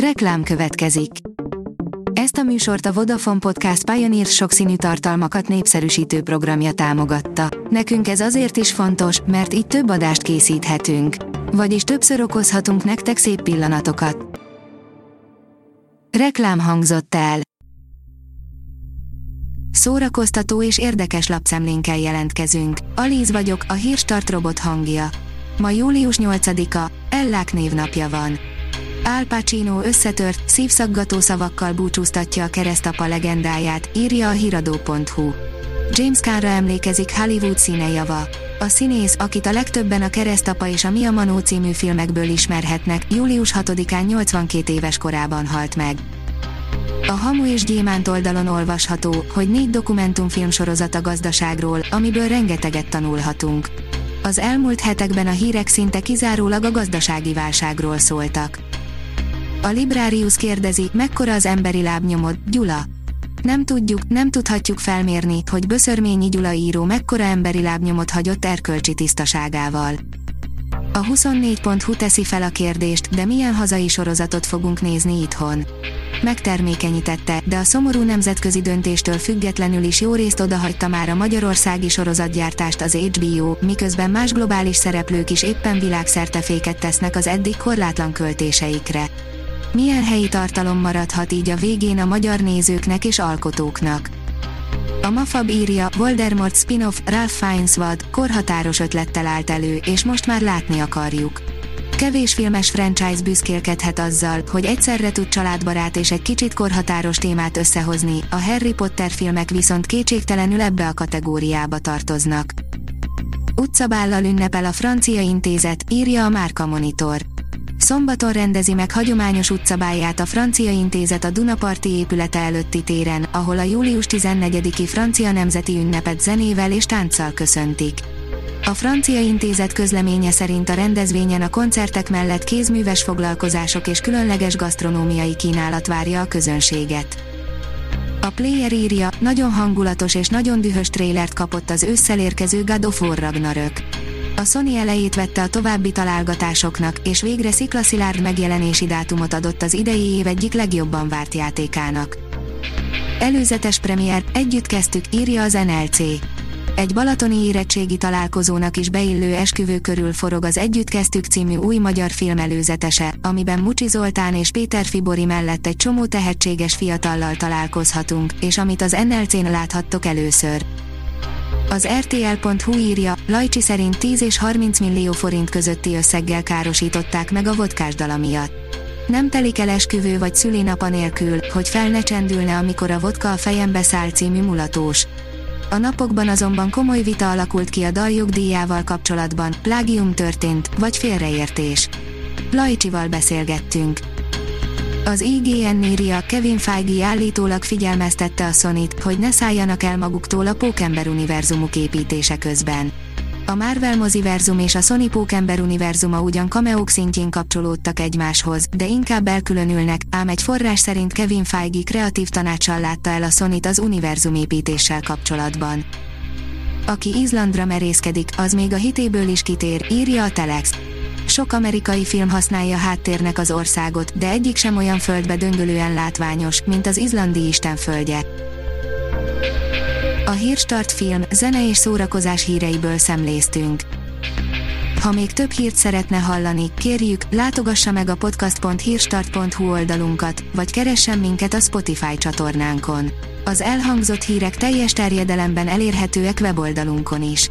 Reklám következik. Ezt a műsort a Vodafone Podcast Pioneer sokszínű tartalmakat népszerűsítő programja támogatta. Nekünk ez azért is fontos, mert így több adást készíthetünk. Vagyis többször okozhatunk nektek szép pillanatokat. Reklám hangzott el. Szórakoztató és érdekes lapszemlénkkel jelentkezünk. Alíz vagyok, a hírstart robot hangja. Ma július 8-a, Ellák névnapja van. Al Pacino összetört, szívszaggató szavakkal búcsúztatja a keresztapa legendáját, írja a hiradó.hu. James Caanra emlékezik Hollywood színejava. A színész, akit a legtöbben a Keresztapa és a Mia Manó című filmekből ismerhetnek, július 6-án 82 éves korában halt meg. A Hamu és Gyémánt oldalon olvasható, hogy négy dokumentumfilm sorozat a gazdaságról, amiből rengeteget tanulhatunk. Az elmúlt hetekben a hírek szinte kizárólag a gazdasági válságról szóltak. A Librarius kérdezi, mekkora az emberi lábnyomod, Gyula? Nem tudjuk, nem tudhatjuk felmérni, hogy Böszörményi Gyula író mekkora emberi lábnyomot hagyott erkölcsi tisztaságával. A 24.hu teszi fel a kérdést, de milyen hazai sorozatot fogunk nézni itthon. Megtermékenyítette, de a szomorú nemzetközi döntéstől függetlenül is jó részt odahagyta már a magyarországi sorozatgyártást az HBO, miközben más globális szereplők is éppen világszerte féket tesznek az eddig korlátlan költéseikre. Milyen helyi tartalom maradhat így a végén a magyar nézőknek és alkotóknak? A Mafab írja, Voldemort spin-off, Ralph Fiennes vad, korhatáros ötlettel állt elő, és most már látni akarjuk. Kevés filmes franchise büszkélkedhet azzal, hogy egyszerre tud családbarát és egy kicsit korhatáros témát összehozni, a Harry Potter filmek viszont kétségtelenül ebbe a kategóriába tartoznak. Utcabállal ünnepel a francia intézet, írja a Márka Monitor. Szombaton rendezi meg hagyományos utcabáját a Francia Intézet a Dunaparti épülete előtti téren, ahol a július 14-i francia nemzeti ünnepet zenével és tánccal köszöntik. A Francia Intézet közleménye szerint a rendezvényen a koncertek mellett kézműves foglalkozások és különleges gasztronómiai kínálat várja a közönséget. A player írja, nagyon hangulatos és nagyon dühös trélert kapott az ősszel érkező God of War Ragnarök. A Sony elejét vette a további találgatásoknak, és végre sziklaszilárd megjelenési dátumot adott az idei év egyik legjobban várt játékának. Előzetes premier, együtt kezdtük, írja az NLC. Egy balatoni érettségi találkozónak is beillő esküvő körül forog az Együtt kezdtük című új magyar film előzetese, amiben Mucsi Zoltán és Péter Fibori mellett egy csomó tehetséges fiatallal találkozhatunk, és amit az NLC-n láthattok először. Az RTL.hu írja, Lajcsi szerint 10 és 30 millió forint közötti összeggel károsították meg a vodkás dala miatt. Nem telik el esküvő vagy szülinapa nélkül, hogy fel ne csendülne, amikor a vodka a fejembe száll című mulatós. A napokban azonban komoly vita alakult ki a daljogdíjával kapcsolatban, plágium történt, vagy félreértés. Lajcsival beszélgettünk. Az IGN írja, Kevin Feige állítólag figyelmeztette a sony hogy ne szálljanak el maguktól a Pókember univerzumuk építése közben. A Marvel moziverzum és a Sony Pókember univerzuma ugyan kameók szintjén kapcsolódtak egymáshoz, de inkább elkülönülnek, ám egy forrás szerint Kevin Feige kreatív tanácsal látta el a sony az univerzum építéssel kapcsolatban. Aki Izlandra merészkedik, az még a hitéből is kitér, írja a Telex. Sok amerikai film használja háttérnek az országot, de egyik sem olyan földbe döngölően látványos, mint az izlandi Isten földje. A Hírstart film, zene és szórakozás híreiből szemléztünk. Ha még több hírt szeretne hallani, kérjük, látogassa meg a podcast.hírstart.hu oldalunkat, vagy keressen minket a Spotify csatornánkon. Az elhangzott hírek teljes terjedelemben elérhetőek weboldalunkon is.